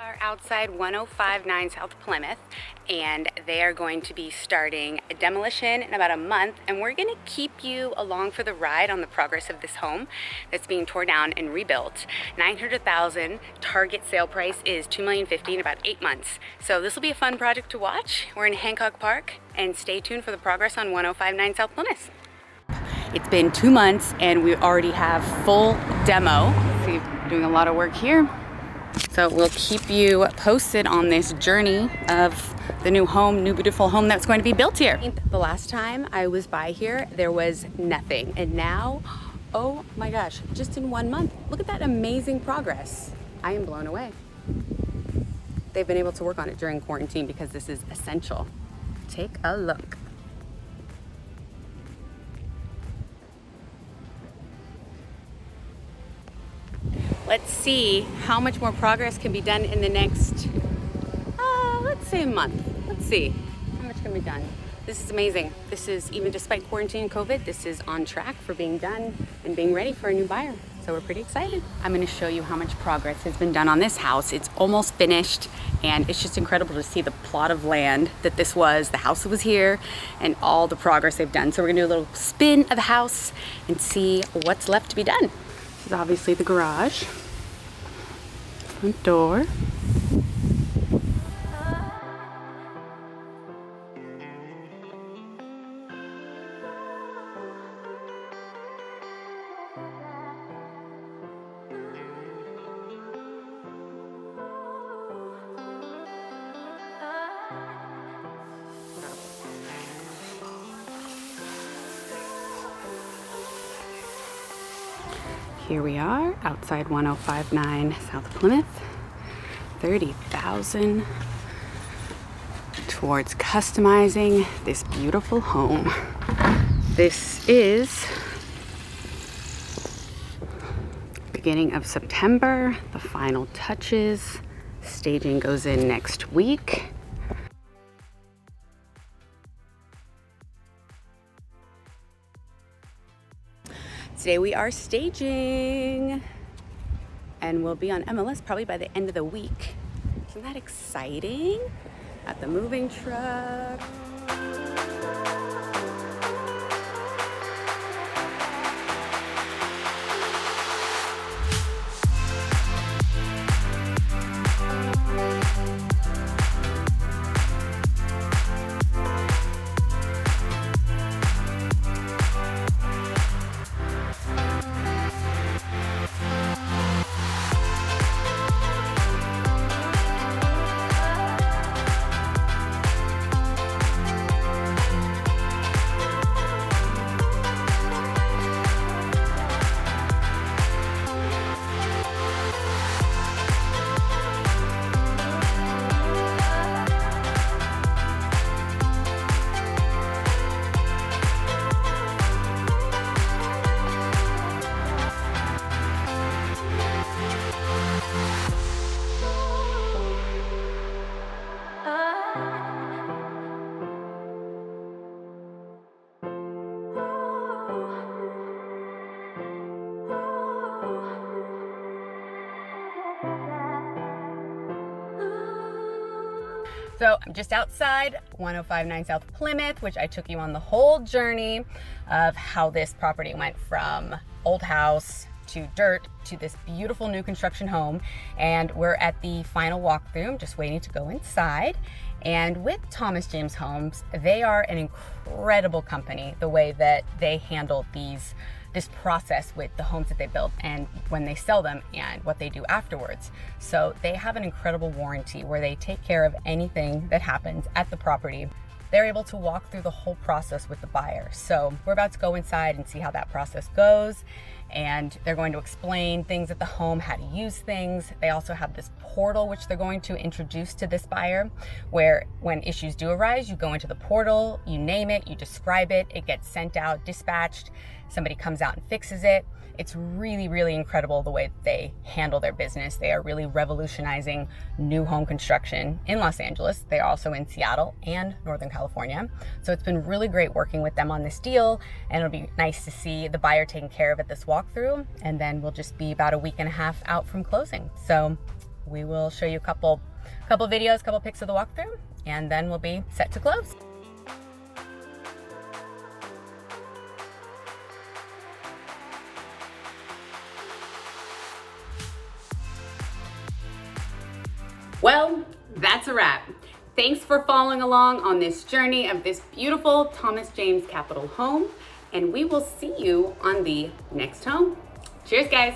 are outside 1059 South Plymouth and they are going to be starting a demolition in about a month and we're going to keep you along for the ride on the progress of this home that's being torn down and rebuilt. 900,000 target sale price is 2,050 in about eight months. So this will be a fun project to watch. We're in Hancock Park and stay tuned for the progress on 1059 South Plymouth. It's been two months and we already have full demo. See doing a lot of work here so we'll keep you posted on this journey of the new home, new beautiful home that's going to be built here. The last time I was by here, there was nothing. And now, oh my gosh, just in one month, look at that amazing progress. I am blown away. They've been able to work on it during quarantine because this is essential. Take a look. Let's see how much more progress can be done in the next, uh, let's say a month. Let's see how much can be done. This is amazing. This is, even despite quarantine and COVID, this is on track for being done and being ready for a new buyer. So we're pretty excited. I'm gonna show you how much progress has been done on this house. It's almost finished and it's just incredible to see the plot of land that this was, the house that was here, and all the progress they've done. So we're gonna do a little spin of the house and see what's left to be done. This is obviously the garage front door. Here we are outside 1059 South Plymouth. 30,000 towards customizing this beautiful home. This is beginning of September, the final touches. Staging goes in next week. Today we are staging and we'll be on MLS probably by the end of the week. Isn't that exciting? At the moving truck. So I'm just outside 1059 South Plymouth, which I took you on the whole journey of how this property went from old house to dirt to this beautiful new construction home. And we're at the final walkthrough, I'm just waiting to go inside. And with Thomas James Homes, they are an incredible company, the way that they handle these this process with the homes that they build and when they sell them and what they do afterwards. So they have an incredible warranty where they take care of anything that happens at the property. They're able to walk through the whole process with the buyer. So we're about to go inside and see how that process goes and they're going to explain things at the home, how to use things. They also have this portal which they're going to introduce to this buyer where when issues do arise, you go into the portal, you name it, you describe it, it gets sent out, dispatched somebody comes out and fixes it. It's really, really incredible the way that they handle their business. They are really revolutionizing new home construction in Los Angeles. They are also in Seattle and Northern California. So it's been really great working with them on this deal. And it'll be nice to see the buyer taken care of at this walkthrough. And then we'll just be about a week and a half out from closing. So we will show you a couple, couple videos, couple pics of the walkthrough, and then we'll be set to close. Well, that's a wrap. Thanks for following along on this journey of this beautiful Thomas James Capital home, and we will see you on the next home. Cheers, guys.